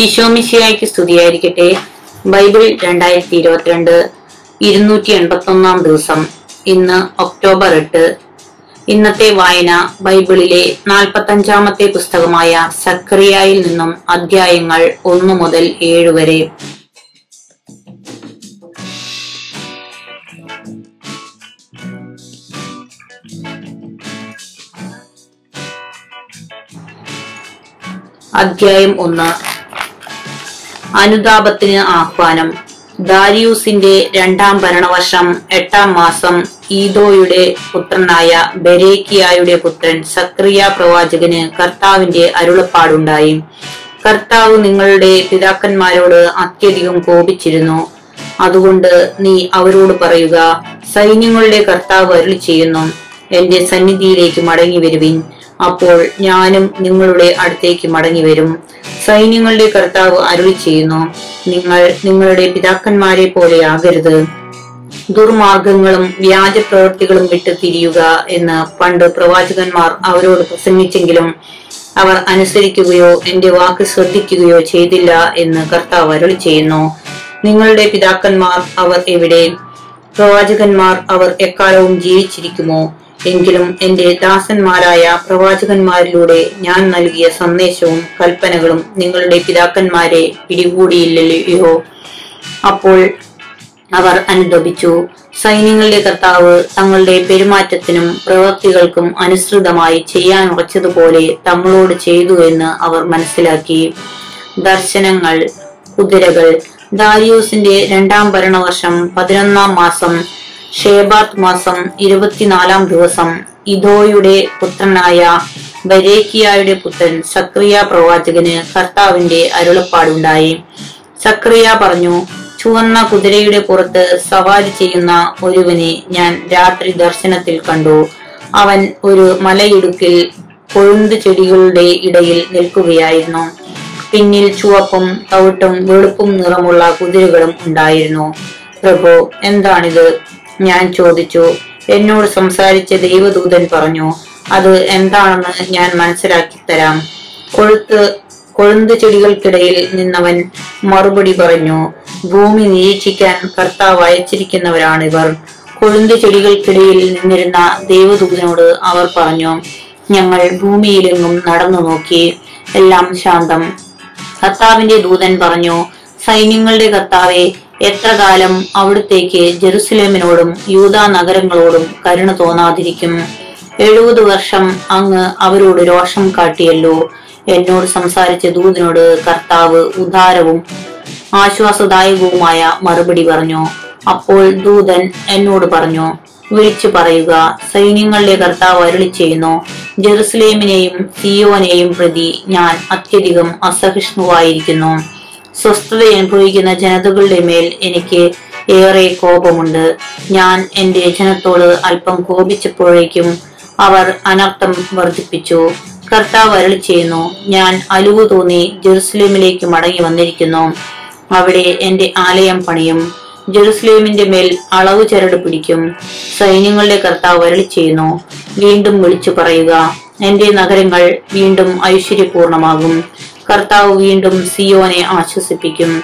ഈശോമിശിയായ്ക്ക് സ്തുതിയായിരിക്കട്ടെ. ബൈബിൾ രണ്ടായിരത്തി ഇരുപത്തിരണ്ട് ഇരുന്നൂറ്റി എൺപത്തി ഒന്നാം ദിവസം. ഇന്ന് ഒക്ടോബർ എട്ട്. ഇന്നത്തെ വായന ബൈബിളിലെ നാൽപ്പത്തഞ്ചാമത്തെ പുസ്തകമായ സക്രിയായിൽ നിന്നും അധ്യായങ്ങൾ ഒന്നു മുതൽ ഏഴ് വരെ. അധ്യായം ഒന്ന്. അനുതാപത്തിന് ആഹ്വാനം. ദാരിയൂസിന്റെ രണ്ടാം ഭരണവർഷം എട്ടാം മാസം ഈദോയുടെ പുത്രനായ ബരേക്കിയായുടെ പുത്രൻ സക്രിയ പ്രവാചകന് കർത്താവിന്റെ അരുളപ്പാടുണ്ടായി. കർത്താവ് നിങ്ങളുടെ പിതാക്കന്മാരോട് അത്യധികം കോപിച്ചിരുന്നു. അതുകൊണ്ട് നീ അവരോട് പറയുക സൈന്യങ്ങളുടെ കർത്താവ് അരുളി ചെയ്യുന്നു എന്റെ സന്നിധിയിലേക്ക് മടങ്ങി വരുവിൻ. അപ്പോൾ ഞാനും നിങ്ങളുടെ അടുത്തേക്ക് മടങ്ങി വരും സൈന്യങ്ങളുടെ കർത്താവ് അരുളി ചെയ്യുന്നു നിങ്ങൾ നിങ്ങളുടെ പിതാക്കന്മാരെ പോലെ ആകരുത്. ദുർമാർഗങ്ങളും വ്യാജ പ്രവൃത്തികളും വിട്ട് തിരിയുക എന്ന് പണ്ട് പ്രവാചകന്മാർ അവരോട് പ്രസംഗിച്ചെങ്കിലും അവർ അനുസരിക്കുകയോ എന്റെ വാക്ക് ശ്രദ്ധിക്കുകയോ ചെയ്തില്ല എന്ന് കർത്താവ് അരുളി ചെയ്യുന്നു നിങ്ങളുടെ പിതാക്കന്മാർ അവർ എവിടെ? പ്രവാചകന്മാർ അവർ എക്കാലവും ജീവിച്ചിരിക്കുമോ? എങ്കിലും എന്റെ ദാസന്മാരായ പ്രവാചകന്മാരിലൂടെ ഞാൻ നൽകിയ സന്ദേശവും കൽപ്പനകളും നിങ്ങളുടെ പിതാക്കന്മാരെ പിടികൂടിയില്ലയോ അപ്പോൾ അവർ അനുദപിച്ചു. സൈന്യങ്ങളുടെ കർത്താവ് തങ്ങളുടെ പെരുമാറ്റത്തിനും പ്രവൃത്തികൾക്കും അനുസൃതമായി ചെയ്യാൻ ഉറച്ചതുപോലെ തങ്ങളോട് ചെയ്തു എന്ന് അവർ മനസ്സിലാക്കി. ദർശനങ്ങൾ കുതിരകൾ ദാരിയൂസിന്റെ രണ്ടാം ഭരണവർഷം പതിനൊന്നാം മാസം ഷേബാത്ത് മാസം ഇരുപത്തിനാലാം ദിവസം ഇദോയുടെ പുത്രനായ ബരേക്കിയായുടെ പുത്രൻ സക്രിയ പ്രവാചകന് കർത്താവിന്റെ അരുളപ്പാടുണ്ടായി. സക്രിയ പറഞ്ഞു ചുവന്ന കുതിരയുടെ പുറത്ത് സവാരി ചെയ്യുന്ന ഒരുവനെ ഞാൻ രാത്രി ദർശനത്തിൽ കണ്ടു. അവൻ ഒരു മലയിടുക്കിൽ കൊഴുന്ത് ചെടികളുടെ ഇടയിൽ നിൽക്കുകയായിരുന്നു. പിന്നിൽ ചുവപ്പും തവിട്ടും വെളുപ്പും നിറമുള്ള കുതിരകളും ഉണ്ടായിരുന്നു. പ്രഭു എന്താണിത്? ഞാൻ ചോദിച്ചു. എന്നോട് സംസാരിച്ച ദൈവദൂതൻ പറഞ്ഞു അത് എന്താണെന്ന് ഞാൻ മനസ്സിലാക്കി തരാം. കൊഴുത്ത് കൊഴുന്ത് ചെടികൾക്കിടയിൽ നിന്നവൻ മറുപടി പറഞ്ഞു ഭൂമി നിരീക്ഷിക്കാൻ കർത്താവ് അയച്ചിരിക്കുന്നവരാണിവർ കൊഴുന്ത് ചെടികൾക്കിടയിൽ നിന്നിരുന്ന ദൈവദൂതനോട് അവർ പറഞ്ഞു ഞങ്ങൾ ഭൂമിയിലെങ്ങും നടന്നു നോക്കി. എല്ലാം ശാന്തം. കർത്താവിന്റെ ദൂതൻ പറഞ്ഞു സൈന്യങ്ങളുടെ കർത്താവെ എത്ര കാലം അവിടുത്തേക്ക് ജെറുസലേമിനോടും യൂതാ നഗരങ്ങളോടും കരുണ തോന്നാതിരിക്കും? എഴുപത് വർഷം അങ്ങ് അവരോട് രോഷം കാട്ടിയല്ലോ. എന്നോട് സംസാരിച്ച ദൂതനോട് കർത്താവ് ഉദാരവും ആശ്വാസദായകവുമായ മറുപടി പറഞ്ഞു. അപ്പോൾ ദൂതൻ എന്നോട് പറഞ്ഞു വിളിച്ചു പറയുക. സൈന്യങ്ങളുടെ കർത്താവ് അരുളി ചെയ്യുന്നു ജെറുസലേമിനെയും സിയോനെയും പ്രതി ഞാൻ അത്യധികം അസഹിഷ്ണുവായിരിക്കുന്നു. സ്വസ്ഥത അനുഭവിക്കുന്ന ജനതകളുടെ മേൽ എനിക്ക് ഏറെ കോപമുണ്ട്. ഞാൻ എന്റെ ജനത്തോട് അല്പം കോപിച്ചപ്പോഴേക്കും അവർ അനർത്ഥം വർദ്ധിപ്പിച്ചു. കർത്താവ് അരളി ചെയ്യുന്നു ഞാൻ അലുവ് തോന്നി ജെറുസലേമിലേക്ക് മടങ്ങി വന്നിരിക്കുന്നു. അവിടെ എന്റെ ആലയം പണിയും. ജെറുസലേമിന്റെ മേൽ അളവ് ചരട് പിടിക്കും. സൈന്യങ്ങളുടെ കർത്താവ് അരളി ചെയ്യുന്നു വീണ്ടും വിളിച്ചു പറയുക. എന്റെ നഗരങ്ങൾ വീണ്ടും ഐശ്വര്യപൂർണമാകും. കർത്താവ് വീണ്ടും സിയോനെ ആശ്വസിപ്പിക്കും.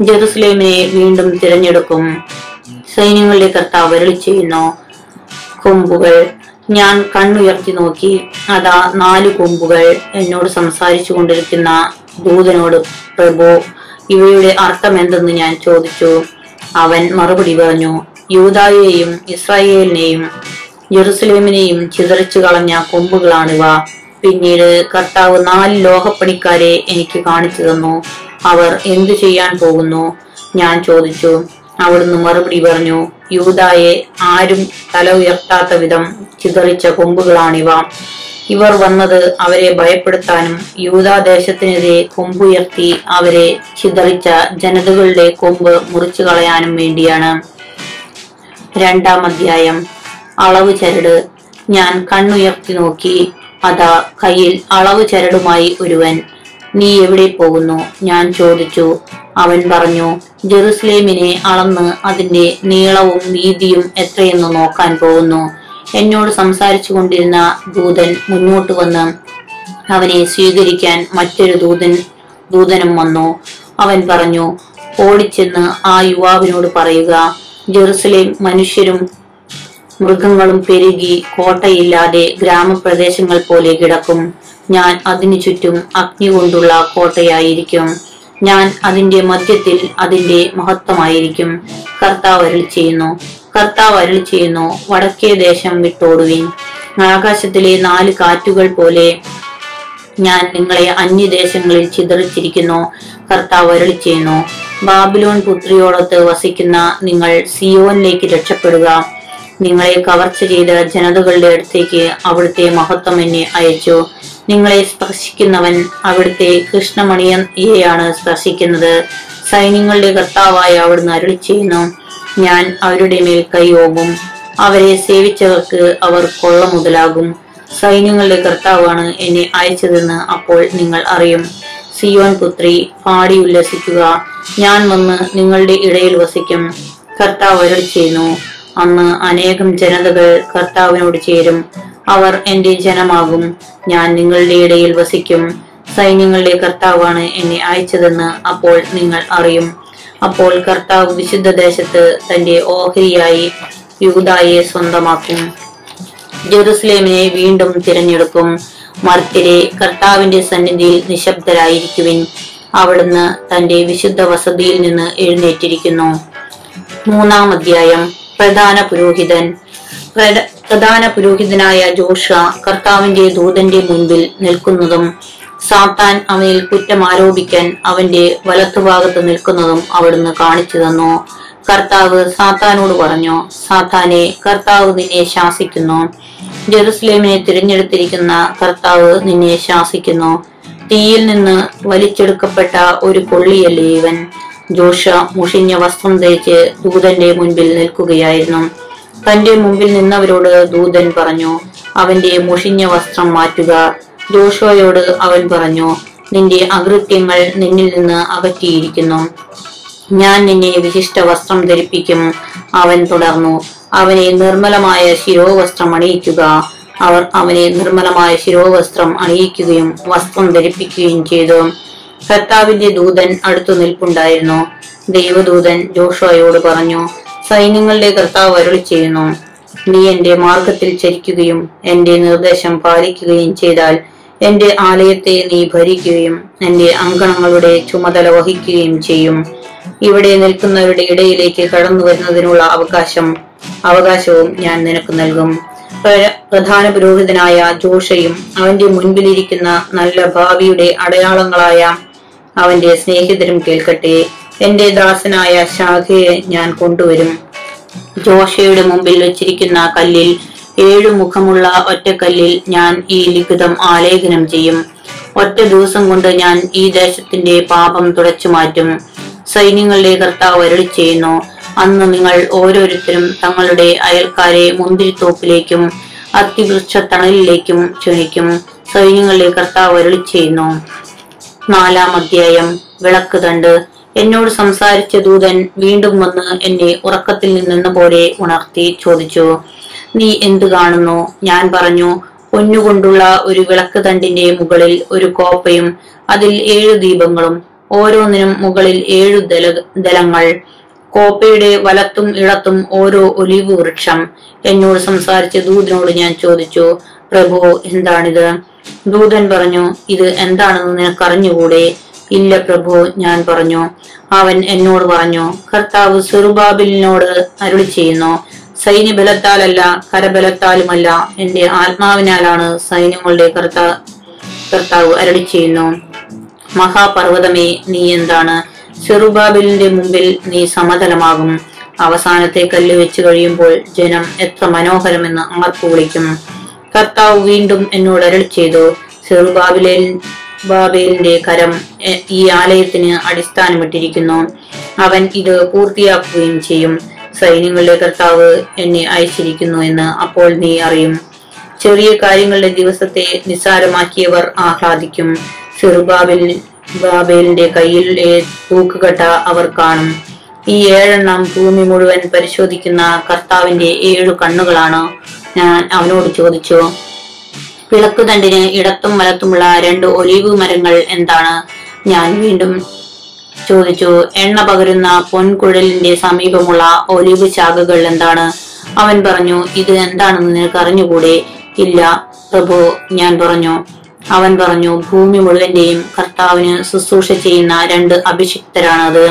ജെറുസലേമിനെ വീണ്ടും തിരഞ്ഞെടുക്കും. സൈന്യങ്ങളുടെ കർത്താവ് വരളി ചെയ്യുന്നു കൊമ്പുകൾ. ഞാൻ കണ്ണുയർത്തി നോക്കി അതാ നാല് കൊമ്പുകൾ. എന്നോട് സംസാരിച്ചു കൊണ്ടിരിക്കുന്ന ദൂതനോട് പ്രഭു ഇവയുടെ അർത്ഥം എന്തെന്ന് ഞാൻ ചോദിച്ചു. അവൻ മറുപടി പറഞ്ഞു യൂതായെയും ഇസ്രായേലിനെയും ജെറുസലേമിനെയും ചിതറിച്ചു കളഞ്ഞ കൊമ്പുകളാണിവ. പിന്നീട് കർത്താവ് നാല് ലോഹപ്പണിക്കാരെ എനിക്ക് കാണിച്ചു തന്നു. അവർ എന്തു ചെയ്യാൻ പോകുന്നു? ഞാൻ ചോദിച്ചു. അവിടുന്ന് മറുപടി പറഞ്ഞു യൂതായെ ആരും തല ഉയർത്താത്ത വിധം ചിതറിച്ച കൊമ്പുകളാണിവ. ഇവർ വന്നത് അവരെ ഭയപ്പെടുത്താനും യൂതാദേശത്തിനെതിരെ കൊമ്പുയർത്തി അവരെ ചിതറിച്ച ജനതകളുടെ കൊമ്പ് മുറിച്ചു കളയാനും വേണ്ടിയാണ്. രണ്ടാം അധ്യായം. അളവ് ചരട്. ഞാൻ കണ്ണുയർത്തി നോക്കി അതാ കയ്യിൽ അളവ് ചരടുമായി ഒരുവൻ. നീ എവിടെ പോകുന്നു? ഞാൻ ചോദിച്ചു. അവൻ പറഞ്ഞു ജെറുസലേമിനെ അളന്ന് അതിന്റെ നീളവും വീതിയും എത്രയെന്ന് നോക്കാൻ പോകുന്നു. എന്നോട് സംസാരിച്ചു കൊണ്ടിരുന്ന ദൂതൻ മുന്നോട്ട് വന്ന് അവനെ സ്വീകരിക്കാൻ മറ്റൊരു ദൂതൻ ദൂതനും വന്നു. അവൻ പറഞ്ഞു ഓടിച്ചെന്ന് ആ യുവാവിനോട് പറയുക. ജെറുസലേം മനുഷ്യരും മൃഗങ്ങളും പെരുകി കോട്ടയില്ലാതെ ഗ്രാമപ്രദേശങ്ങൾ പോലെ കിടക്കും. ഞാൻ അതിനു ചുറ്റും അഗ്നി കൊണ്ടുള്ള കോട്ടയായിരിക്കും. ഞാൻ അതിന്റെ മധ്യത്തിൽ അതിന്റെ മഹത്വമായിരിക്കും. കർത്താവ് അരുൾ ചെയ്യുന്നു. കർത്താവ് അരുൾ ചെയ്യുന്നു. വടക്കേ ദേശം വിട്ടോടുവിൻ. ആകാശത്തിലെ നാല് കാറ്റുകൾ പോലെ ഞാൻ നിങ്ങളെ അന്യദേശങ്ങളിൽ ചിതറിച്ചിരിക്കുന്നു. കർത്താവ് അരുൾ ചെയ്യുന്നു. ബാബിലോൺ പുത്രിയോടൊത്ത് വസിക്കുന്ന നിങ്ങൾ സിയോനിലേക്ക് രക്ഷപ്പെടുക. നിങ്ങളെ കവർച്ച ചെയ്ത ജനതകളുടെ അടുത്തേക്ക് അവിടുത്തെ മഹത്വം എന്നെ അയച്ചു. നിങ്ങളെ സ്പർശിക്കുന്നവൻ അവിടുത്തെ കൃഷ്ണമണിയെയാണ് സ്പർശിക്കുന്നത്. സൈന്യങ്ങളുടെ കർത്താവായ അവിടുന്ന് അരുളി ചെയ്യുന്നു. ഞാൻ അവരുടെ മേൽ കൈയോകും അവരെ സേവിച്ചവർക്ക് അവർ കൊള്ള മുതലാകും. സൈന്യങ്ങളുടെ കർത്താവാണ് എന്നെ അയച്ചതെന്ന് അപ്പോൾ നിങ്ങൾ അറിയും. സിയോൻ പുത്രി പാടി ഉല്ലസിക്കുക. ഞാൻ വന്ന് നിങ്ങളുടെ ഇടയിൽ വസിക്കും. കർത്താവ് അരുൾ ചെയ്യുന്നു. അന്ന് അനേകം ജനതകൾ കർത്താവിനോട് ചേരും. അവർ എന്റെ ജനമാകും. ഞാൻ നിങ്ങളുടെ ഇടയിൽ വസിക്കും. സൈന്യങ്ങളുടെ കർത്താവാണ് എന്നെ അയച്ചതെന്ന് അപ്പോൾ നിങ്ങൾ അറിയും. അപ്പോൾ കർത്താവ് വിശുദ്ധ ദേശത്ത് തന്റെ ഓഹരിയായി യൂതായെ സ്വന്തമാക്കും. ജെറുസലേമിനെ വീണ്ടും തിരഞ്ഞെടുക്കും. മർത്തിരെ കർത്താവിന്റെ സന്നിധിയിൽ നിശബ്ദരായിരിക്കുവിൻ. അവിടുന്ന് തന്റെ വിശുദ്ധ വസതിയിൽ നിന്ന് എഴുന്നേറ്റിരിക്കുന്നു. മൂന്നാം അധ്യായം. പ്രധാന പുരോഹിതൻ. പ്രധ- പ്രധാന പുരോഹിതനായ ജോഷ കർത്താവിന്റെ ദൂതന്റെ മുൻപിൽ നിൽക്കുന്നതും സാത്താൻ അവനിൽ കുറ്റം ആരോപിക്കാൻ അവന്റെ വലത്തുഭാഗത്ത് നിൽക്കുന്നതും അവിടുന്ന് കാണിച്ചു തന്നു. കർത്താവ് സാത്താനോട് പറഞ്ഞു സാത്താനെ കർത്താവ് നിന്നെ ശാസിക്കുന്നു. ജെറുസലേമിനെ തിരഞ്ഞെടുത്തിരിക്കുന്ന കർത്താവ് നിന്നെ ശാസിക്കുന്നു. തീയിൽ നിന്ന് വലിച്ചെടുക്കപ്പെട്ട ഒരു കൊള്ളിയല്ലേ ഇവൻ? ജോഷ മുഷിഞ്ഞ വസ്ത്രം ധരിച്ച് ദൂതന്റെ മുൻപിൽ നിൽക്കുകയായിരുന്നു. തന്റെ മുമ്പിൽ നിന്നവരോട് ദൂതൻ പറഞ്ഞു അവന്റെ മുഷിഞ്ഞ വസ്ത്രം മാറ്റുക. ജോഷോയോട് അവൻ പറഞ്ഞു നിന്റെ അകൃത്യങ്ങൾ നിന്നിൽ നിന്ന് അകറ്റിയിരിക്കുന്നു. ഞാൻ നിന്നെ വിശിഷ്ട വസ്ത്രം ധരിപ്പിക്കും. അവൻ തുടർന്നു അവനെ നിർമ്മലമായ ശിരോവസ്ത്രം അണിയിക്കുക. അവർ അവനെ നിർമ്മലമായ ശിരോവസ്ത്രം അണിയിക്കുകയും വസ്ത്രം ധരിപ്പിക്കുകയും ചെയ്തു. കർത്താവിന്റെ ദൂതൻ അടുത്തു നിൽപ്പുണ്ടായിരുന്നു. ദൈവദൂതൻ ജോഷോയോട് പറഞ്ഞു സൈന്യങ്ങളുടെ കർത്താവ് അരുളി ചെയ്യുന്നു നീ എന്റെ മാർഗത്തിൽ ചരിക്കുകയും എന്റെ നിർദ്ദേശം പാലിക്കുകയും ചെയ്താൽ എന്റെ ആലയത്തെ നീ ഭരിക്കുകയും എന്റെ അങ്കണങ്ങളുടെ ചുമതല വഹിക്കുകയും ചെയ്യും. ഇവിടെ നിൽക്കുന്നവരുടെ ഇടയിലേക്ക് കടന്നു വരുന്നതിനുള്ള അവകാശം അവകാശവും ഞാൻ നിനക്ക് നൽകും. പ്ര- പ്രധാന പുരോഹിതനായ ജോഷയും അവന്റെ മുൻപിലിരിക്കുന്ന നല്ല ഭാവിയുടെ അടയാളങ്ങളായ അവന്റെ സ്നേഹിതരും കേൾക്കട്ടെ. എന്റെ ദാസനായ ശാഖയെ ഞാൻ കൊണ്ടുവരും. ജോഷയുടെ മുമ്പിൽ വെച്ചിരിക്കുന്ന കല്ലിൽ ഏഴു മുഖമുള്ള ഒറ്റക്കല്ലിൽ ഞാൻ ഈ ലിഖിതം ആലേഖനം ചെയ്യും. ഒറ്റ ദിവസം കൊണ്ട് ഞാൻ ഈ ദേശത്തിന്റെ പാപം തുടച്ചു മാറ്റും. സൈന്യങ്ങളുടെ കർത്താവ് അരുളി ചെയ്യുന്നു അന്ന് നിങ്ങൾ ഓരോരുത്തരും തങ്ങളുടെ അയൽക്കാരെ മുന്തിരിത്തോപ്പിലേക്കും അത്തിവൃക്ഷ തണലിലേക്കും ക്ഷണിക്കും. സൈന്യങ്ങളുടെ കർത്താവ് അരുളി ചെയ്യുന്നു നാലാം അധ്യായം വിളക്ക് തണ്ട് എന്നോട് സംസാരിച്ച ദൂതൻ വീണ്ടും വന്ന് എന്നെ ഉറക്കത്തിൽ നിന്നെന്ന പോലെ ഉണർത്തി ചോദിച്ചു നീ എന്തു കാണുന്നു? ഞാൻ പറഞ്ഞു പൊന്നുകൊണ്ടുള്ള ഒരു വിളക്ക് തണ്ടിന്റെ മുകളിൽ ഒരു കോപ്പയും അതിൽ ഏഴു ദീപങ്ങളും ഓരോന്നിനും മുകളിൽ ഏഴു ദല ദലങ്ങൾ കോപ്പയുടെ വലത്തും ഇടത്തും ഓരോ ഒലിവ് വൃക്ഷം. എന്നോട് സംസാരിച്ച ദൂതനോട് ഞാൻ ചോദിച്ചു പ്രഭു എന്താണിത്? ദൂതൻ പറഞ്ഞു ഇത് എന്താണെന്ന് നിനക്കറിഞ്ഞുകൂടെ? ഇല്ല പ്രഭു ഞാൻ പറഞ്ഞു. അവൻ എന്നോട് പറഞ്ഞു കർത്താവ് സുറുബാബിലിനോട് അരുളി ചെയ്യുന്നു സൈന്യബലത്താലല്ല കരബലത്താലുമല്ല എന്റെ ആത്മാവിനാലാണ് സൈന്യങ്ങളുടെ കർത്താ കർത്താവ് അരളി ചെയ്യുന്നു. മഹാപർവതമേ നീ എന്താണ്? ചെറുബാബിലിന്റെ മുമ്പിൽ നീ സമതലമാകും. അവസാനത്തെ കല്ല് വെച്ച് കഴിയുമ്പോൾ ജനം എത്ര മനോഹരമെന്ന് ആർക്കു വിളിക്കും? കർത്താവ് വീണ്ടും എന്നോട് അരളി ചെയ്തു. സെറുബാബിലെ ബാബേലിന്റെ കരം ഈ ആലയത്തിന് അടിസ്ഥാനമിട്ടിരിക്കുന്നു. അവൻ ഇത് പൂർത്തിയാക്കുകയും ചെയ്യും. സൈന്യങ്ങളുടെ കർത്താവ് എന്നെ അയച്ചിരിക്കുന്നു എന്ന് അപ്പോൾ നീ അറിയും. ചെറിയ കാര്യങ്ങളുടെ ദിവസത്തെ നിസ്സാരമാക്കിയവർ ആഹ്ലാദിക്കും. സെറുബാബിൽ ബാബേലിന്റെ കയ്യിലെ തൂക്കുകട്ട അവർ കാണും. ഈ ഏഴെണ്ണം ഭൂമി മുഴുവൻ പരിശോധിക്കുന്ന കർത്താവിന്റെ ഏഴു കണ്ണുകളാണ്. ഞാൻ അവനോട് ചോദിച്ചു വിളക്കുതണ്ടിന് ഇടത്തും വലത്തുമുള്ള രണ്ട് ഒലീവ് മരങ്ങൾ എന്താണ്? ഞാൻ വീണ്ടും ചോദിച്ചു എണ്ണ പകരുന്ന പൊൻകുഴലിന്റെ സമീപമുള്ള ഒലീവ് ശാഖകൾ എന്താണ്? അവൻ പറഞ്ഞു ഇത് എന്താണെന്ന് നിനക്ക് അറിഞ്ഞുകൂടെ ഇല്ല പ്രഭു ഞാൻ പറഞ്ഞു. അവൻ പറഞ്ഞു ഭൂമി മുഴുവന്റെയും കർത്താവിന് ശുശ്രൂഷ ചെയ്യുന്ന രണ്ട് അഭിഷിക്തരാണത്.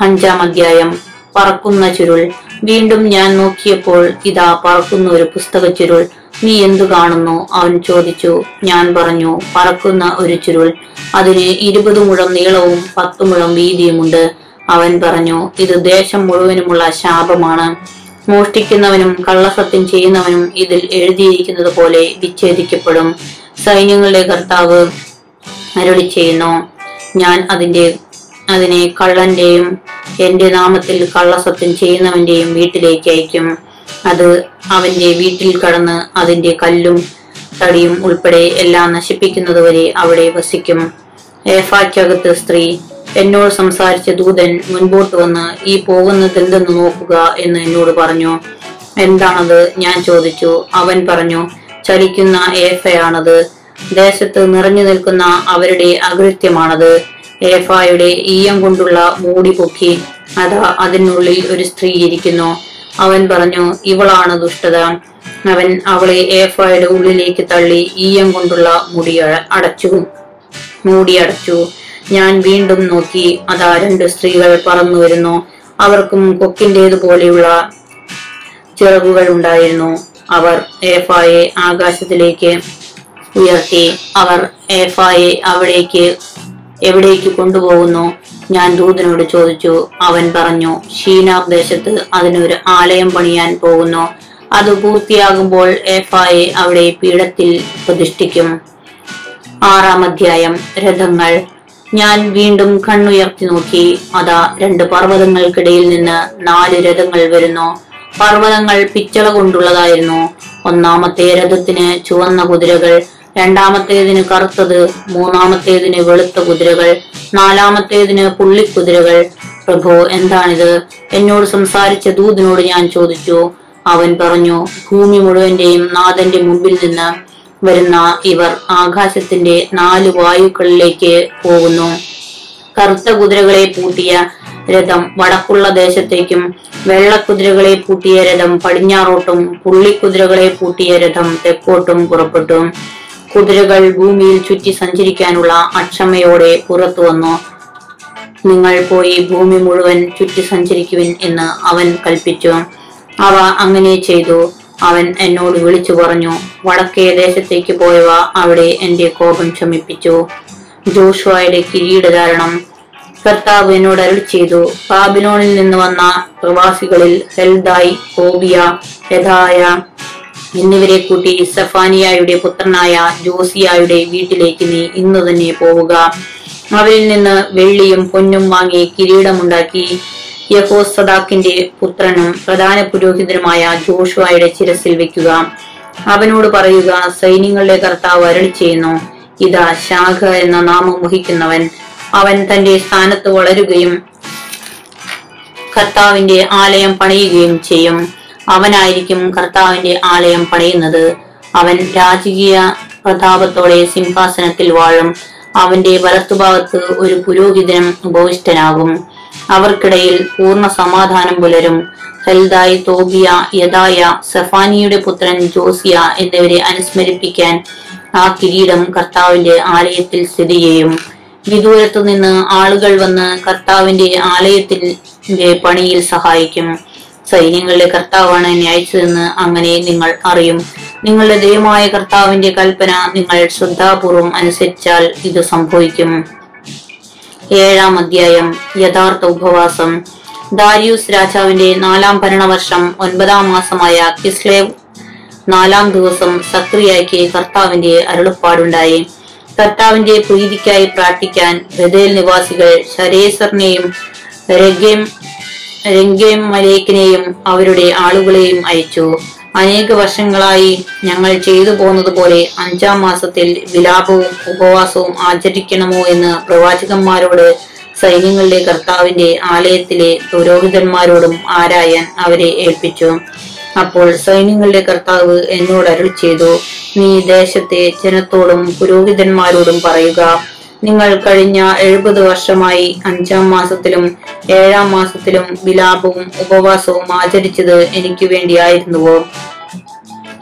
അഞ്ചാം അധ്യായം പറക്കുന്ന ചുരുൾ. വീണ്ടും ഞാൻ നോക്കിയപ്പോൾ ഇതാ പറക്കുന്ന ഒരു പുസ്തക ചുരുൾ. നീ എന്തു കാണുന്നു? അവൻ ചോദിച്ചു. ഞാൻ പറഞ്ഞു പറക്കുന്ന ഒരു ചുരുൾ. അതിന് ഇരുപത് മുഴം നീളവും പത്ത് മുഴം വീതിയുമുണ്ട്. അവൻ പറഞ്ഞു ഇത് ദേശം മുഴുവനുമുള്ള ശാപമാണ്. മോഷ്ടിക്കുന്നവനും കള്ളസത്യം ചെയ്യുന്നവനും ഇതിൽ എഴുതിയിരിക്കുന്നത് പോലെ വിച്ഛേദിക്കപ്പെടും. സൈന്യങ്ങളുടെ കർത്താവ് അരുളി ചെയ്യുന്നു. ഞാൻ അതിന്റെ അതിനെ കള്ളന്റെയും എന്റെ നാമത്തിൽ കള്ളസത്യം ചെയ്യുന്നവന്റെയും വീട്ടിലേക്ക് അയക്കും. അത് അവന്റെ വീട്ടിൽ കടന്ന് അതിന്റെ കല്ലും തടിയും ഉൾപ്പെടെ എല്ലാം നശിപ്പിക്കുന്നതുവരെ അവിടെ വസിക്കും. ഏഫാക്കകത്ത് സ്ത്രീ എന്നോട് സംസാരിച്ച ദൂതൻ മുൻപോട്ട് വന്ന് ഈ പോകുന്നത് എന്തെന്ന് നോക്കുക എന്ന് എന്നോട് പറഞ്ഞു. എന്താണത്? ഞാൻ ചോദിച്ചു. അവൻ പറഞ്ഞു ചലിക്കുന്ന ഏഫയാണത്. ദേശത്ത് നിറഞ്ഞു നിൽക്കുന്ന അവരുടെ അകൃത്യമാണത്. ഏഫായുടെ ഈയം കൊണ്ടുള്ള മൂടി പൊക്കി അതാ അതിനുള്ളിൽ ഒരു സ്ത്രീ ഇരിക്കുന്നു. അവൻ പറഞ്ഞു ഇവളാണ് ദുഷ്ടത. അവൻ അവളെ ഏഫായുടെ ഉള്ളിലേക്ക് തള്ളി ഈയം കൊണ്ടുള്ള മുടി അടച്ചു. മൂടി അടച്ചു. ഞാൻ വീണ്ടും നോക്കി അതാ രണ്ട് സ്ത്രീകൾ പറന്നു വരുന്നു. അവർക്കും കൊക്കിന്റേതുപോലെയുള്ള ചിറകുകൾ ഉണ്ടായിരുന്നു. അവർ ഏഫായെ ആകാശത്തിലേക്ക് ഉയർത്തി. അവർ ഏഫായെ അവിടേക്ക് എവിടേക്ക് കൊണ്ടുപോകുന്നു? ഞാൻ ദൂതനോട് ചോദിച്ചു. അവൻ പറഞ്ഞു ഷീനാർ ദേശത്ത് അതിനൊരു ആലയം പണിയാൻ പോകുന്നു. അത് പൂർത്തിയാകുമ്പോൾ എഫായെ അവിടെ പീഠത്തിൽ പ്രതിഷ്ഠിക്കും. ആറാം അധ്യായം രഥങ്ങൾ. ഞാൻ വീണ്ടും കണ്ണുയർത്തി നോക്കി. അതാ രണ്ട് പർവതങ്ങൾക്കിടയിൽ നിന്ന് നാല് രഥങ്ങൾ വരുന്നു. പർവതങ്ങൾ പിച്ചള കൊണ്ടുള്ളതായിരുന്നു ഒന്നാമത്തെ രഥത്തിന് ചുവന്ന കുതിരകൾ രണ്ടാമത്തേതിന് കറുത്തത് മൂന്നാമത്തേതിന് വെളുത്ത കുതിരകൾ നാലാമത്തേതിന് പുള്ളിക്കുതിരകൾ. പ്രഭു എന്താണിത്? എന്നോട് സംസാരിച്ച ദൂതിനോട് ഞാൻ ചോദിച്ചു. അവൻ പറഞ്ഞു ഭൂമി മുഴുവന്റെയും നാഥന്റെ മുമ്പിൽ നിന്ന് വരുന്ന ഇവർ ആകാശത്തിന്റെ നാല് വായുക്കളിലേക്ക് പോകുന്നു. കറുത്ത കുതിരകളെ പൂട്ടിയ രഥം വടക്കുള്ള ദേശത്തേക്കും വെള്ളക്കുതിരകളെ പൂട്ടിയ രഥം പടിഞ്ഞാറോട്ടും പുള്ളിക്കുതിരകളെ പൂട്ടിയ രഥം തെക്കോട്ടും പുറപ്പെട്ടു. കുതിരകൾ ഭൂമിയിൽ ചുറ്റി സഞ്ചരിക്കാനുള്ള അക്ഷമയോടെ പുറത്തു വന്നു. നിങ്ങൾ പോയി ഭൂമി മുഴുവൻ ചുറ്റി സഞ്ചരിക്കുവിൻ എന്ന് അവൻ കൽപ്പിച്ചു. അവ അങ്ങനെ ചെയ്തു. അവൻ എന്നോട് വിളിച്ചു പറഞ്ഞു വടക്കേ ദേശത്തേക്ക് പോയവ അവിടെ എന്റെ കോപം ശമിപ്പിച്ചു. ജോഷുവയുടെ കിരീടധാരണം കർത്താവ് എന്നോട് അരുൾ ചെയ്തു. ബാബിലോണിൽ നിന്ന് വന്ന പ്രവാസികളിൽ ഹെൽദായി ഓബിയ യഥായ എന്നിവരെ കൂട്ടി സഫാനിയായുടെ പുത്രനായ ജോസിയായുടെ വീട്ടിലേക്ക് നീ ഇന്നു തന്നെ പോവുക. അവരിൽ നിന്ന് വെള്ളിയും പൊന്നും വാങ്ങി കിരീടമുണ്ടാക്കി യഹോസദാക്കിന്റെ പുത്രനും പ്രധാന പുരോഹിതനുമായ ജോഷുവായുടെ ശിരസിൽ വെക്കുക. അവനോട് പറയുക സൈന്യങ്ങളുടെ കർത്താവ് അരളി ചെയ്യുന്നു. ഇതാ ശാഖ എന്ന നാമം വഹിക്കുന്നവൻ. അവൻ തന്റെ സ്ഥാനത്ത് വളരുകയും കർത്താവിന്റെ ആലയം പണിയുകയും ചെയ്യും. അവനായിരിക്കും കർത്താവിന്റെ ആലയം പണിയുന്നത്. അവൻ രാജകീയ പ്രതാപത്തോടെ സിംഹാസനത്തിൽ വാഴും. അവന്റെ വലത്തുഭാഗത്ത് ഒരു പുരോഹിതനും ഉപവിഷ്ടനാകും. അവർക്കിടയിൽ പൂർണ സമാധാനം പുലരും. ഹെൽദായ് തോബിയ യദായ സെഫാനിയുടെ പുത്രൻ ജോസിയ എന്നിവരെ അനുസ്മരിപ്പിക്കാൻ ആ കിരീടം കർത്താവിന്റെ ആലയത്തിൽ സ്ഥിതി ചെയ്യും. വിദൂരത്തു നിന്ന് ആളുകൾ വന്ന് കർത്താവിന്റെ ആലയത്തിന്റെ പണിയിൽ സഹായിക്കും. സൈന്യങ്ങളുടെ കർത്താവാണ് എന്നെ അയച്ചതെന്ന് അങ്ങനെ നിങ്ങൾ അറിയും. നിങ്ങളുടെ ദൈവമായ കർത്താവിന്റെ കൽപ്പന നിങ്ങൾ ശ്രദ്ധാപൂർവം അനുസരിച്ചാൽ ഇത് സംഭവിക്കും. ഏഴാം അധ്യായം യഥാർത്ഥ ഉപവാസം. ദാരിയൂസ് രാജാവിന്റെ നാലാം ഭരണവർഷം ഒൻപതാം മാസമായ കിസ്ലേവ് നാലാം ദിവസം സക്രിയയ്ക്ക് കർത്താവിന്റെ അരുളപ്പാടുണ്ടായി. കർത്താവിന്റെ പ്രീതിക്കായി പ്രാർത്ഥിക്കാൻ ബദേൽ നിവാസികൾ ശരേസറിനെയും രഗേം രംഗേം മലേക്കിനെയും അവരുടെ ആളുകളെയും അയച്ചു. അനേക വർഷങ്ങളായി ഞങ്ങൾ ചെയ്തു പോന്നതുപോലെ അഞ്ചാം മാസത്തിൽ വിലാപവും ഉപവാസവും ആചരിക്കണമോ എന്ന് പ്രവാചകന്മാരോട് സൈന്യങ്ങളുടെ കർത്താവിന്റെ ആലയത്തിലെ പുരോഹിതന്മാരോടും ആരായാൻ അവരെ ഏൽപ്പിച്ചു. അപ്പോൾ സൈന്യങ്ങളുടെ കർത്താവ് എന്നോട് അരുൾ ചെയ്തു നീ ദേശത്തെ ജനത്തോടും പുരോഹിതന്മാരോടും പറയുക. നിങ്ങൾ കഴിഞ്ഞ എഴുപത് വർഷമായി അഞ്ചാം മാസത്തിലും ഏഴാം മാസത്തിലും വിലാപവും ഉപവാസവും ആചരിച്ചത് എനിക്ക് വേണ്ടിയായിരുന്നുവോ?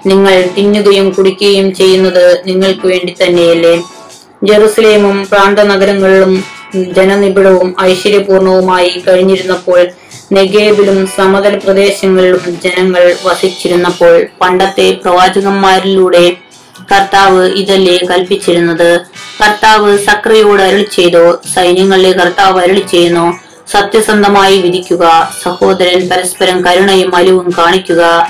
നിങ്ങൾ തിന്നുകയും കുടിക്കുകയും ചെയ്യുന്നത് നിങ്ങൾക്ക് വേണ്ടി തന്നെയല്ലേ? ജെറുസലേമും പ്രാന്തനഗരങ്ങളിലും ജനനിബിഡവും ഐശ്വര്യപൂർണവുമായി കഴിഞ്ഞിരുന്നപ്പോൾ നെഗേബിലും സമതല പ്രദേശങ്ങളിലും ജനങ്ങൾ വസിച്ചിരുന്നപ്പോൾ പണ്ടത്തെ പ്രവാചകന്മാരിലൂടെ കർത്താവ് ഇതല്ലേ കൽപ്പിച്ചിരുന്നത്? കർത്താവ് സക്രിയോട് അരളി ചെയ്തു സൈന്യങ്ങളിലെ കർത്താവ് അരളി ചെയ്യുന്നു സത്യസന്ധമായി വിധിക്കുക സഹോദരൻ പരസ്പരം കരുണയും അലിവും കാണിക്കുക.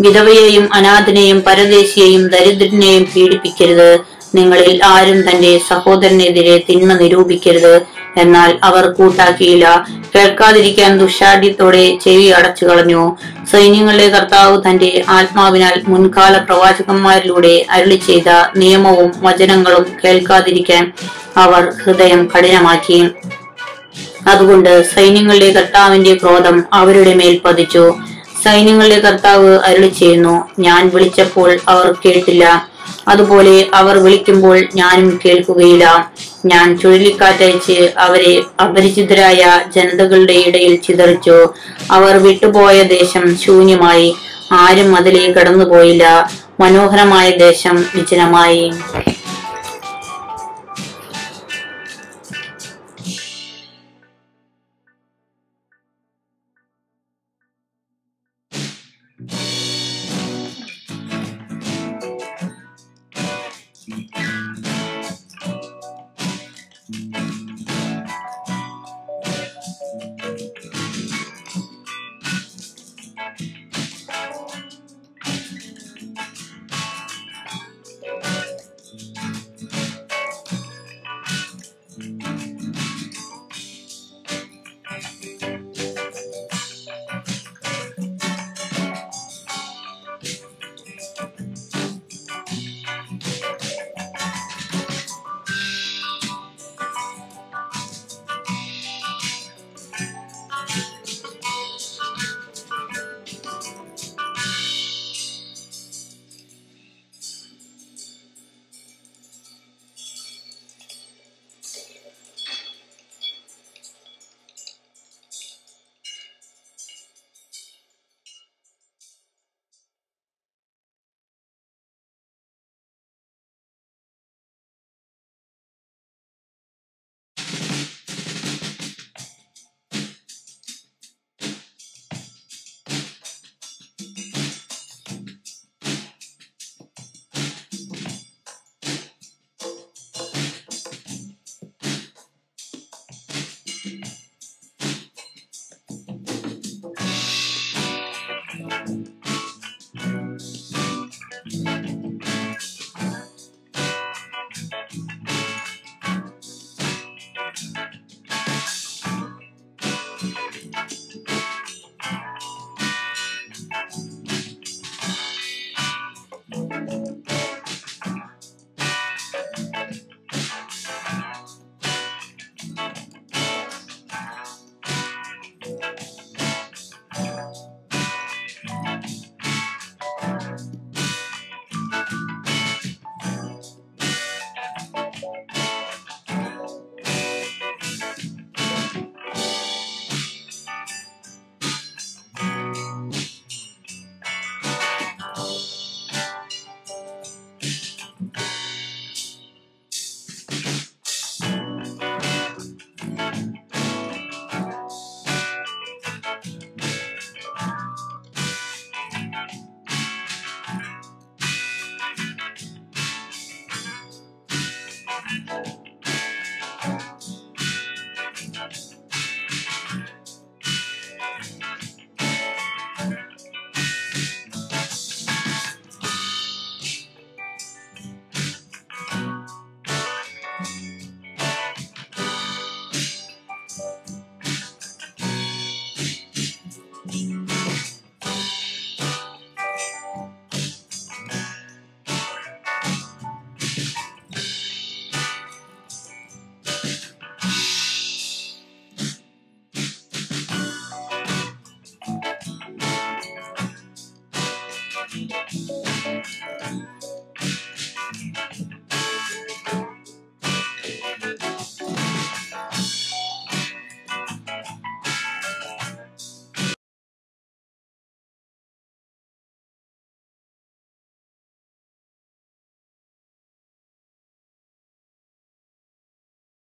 വിധവയെയും അനാഥനെയും പരദേശിയെയും ദരിദ്രനെയും പീഡിപ്പിക്കരുത് നിങ്ങളിൽ ആരും തന്റെ സഹോദരനെതിരെ തിന്മ നിരൂപിക്കരുത് എന്നാൽ അവർ കൂട്ടാക്കിയില്ല. കേൾക്കാതിരിക്കാൻ ദുഷാഢ്യത്തോടെ ചെവി അടച്ചു കളഞ്ഞു. സൈന്യങ്ങളുടെ കർത്താവ് തന്റെ ആത്മാവിനാൽ മുൻകാല പ്രവാചകന്മാരിലൂടെ അരുളി ചെയ്ത നിയമവും വചനങ്ങളും കേൾക്കാതിരിക്കാൻ അവർ ഹൃദയം കഠിനമാക്കി. അതുകൊണ്ട് സൈന്യങ്ങളുടെ കർത്താവിന്റെ ക്രോധം അവരുടെ മേൽ പതിച്ചു. സൈന്യങ്ങളുടെ കർത്താവ് അരുളി ചെയ്യുന്നു ഞാൻ വിളിച്ചപ്പോൾ അവർ കേട്ടില്ല. അതുപോലെ അവർ വിളിക്കുമ്പോൾ ഞാനും കേൾക്കുകയില്ല. ഞാൻ ചുഴലിക്കാറ്റയച്ച് അവരെ അപരിചിതരായ ജനതകളുടെ ഇടയിൽ ചിതറിച്ചു. അവർ വിട്ടുപോയ ദേശം ശൂന്യമായി. ആരും അതിലേക്ക് കടന്നുപോയില്ല. മനോഹരമായ ദേശം വിജനമായി.